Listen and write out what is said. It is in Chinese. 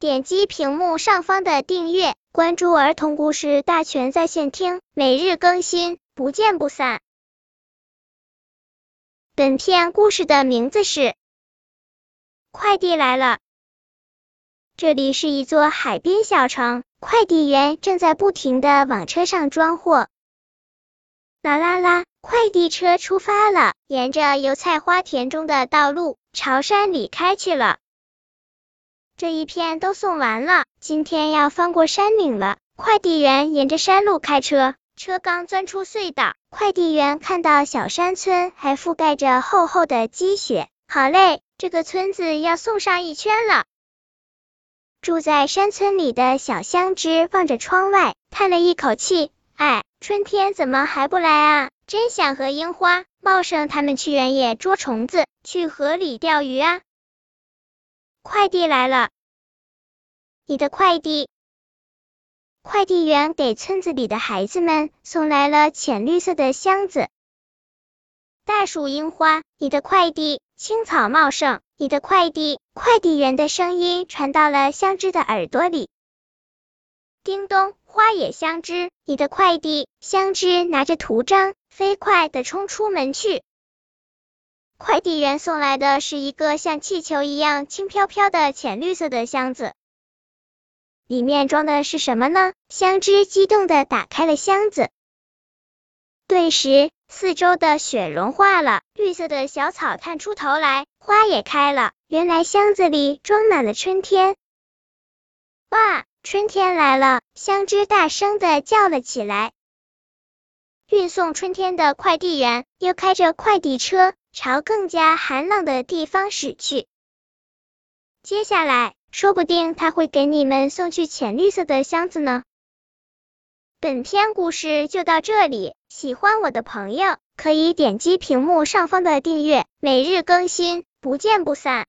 点击屏幕上方的订阅，关注儿童故事大全在线听，每日更新，不见不散。本片故事的名字是《快递来了》。这里是一座海边小城，快递员正在不停的往车上装货。啦啦啦，快递车出发了，沿着油菜花田中的道路朝山里开去了。这一片都送完了，今天要翻过山岭了。快递员沿着山路开车，车刚钻出隧道，快递员看到小山村还覆盖着厚厚的积雪，好嘞，这个村子要送上一圈了。住在山村里的小香枝望着窗外，叹了一口气，哎。春天怎么还不来啊？真想和樱花、茂盛他们去原野捉虫子，去河里钓鱼啊！快递来了，你的快递。快递员给村子里的孩子们送来了浅绿色的箱子。大树樱花，你的快递。青草茂盛，你的快递。快递员的声音传到了香枝的耳朵里。叮咚。花野香枝，你的快递。香枝拿着图章，飞快的冲出门去。快递员送来的是一个像气球一样轻飘飘的浅绿色的箱子，里面装的是什么呢？香枝激动的打开了箱子，顿时四周的雪融化了，绿色的小草探出头来，花也开了。原来箱子里装满了春天。哇！春天来了，香枝大声的叫了起来。运送春天的快递员又开着快递车朝更加寒冷的地方驶去。接下来，说不定他会给你们送去浅绿色的箱子呢。本篇故事就到这里，喜欢我的朋友可以点击屏幕上方的订阅，每日更新，不见不散。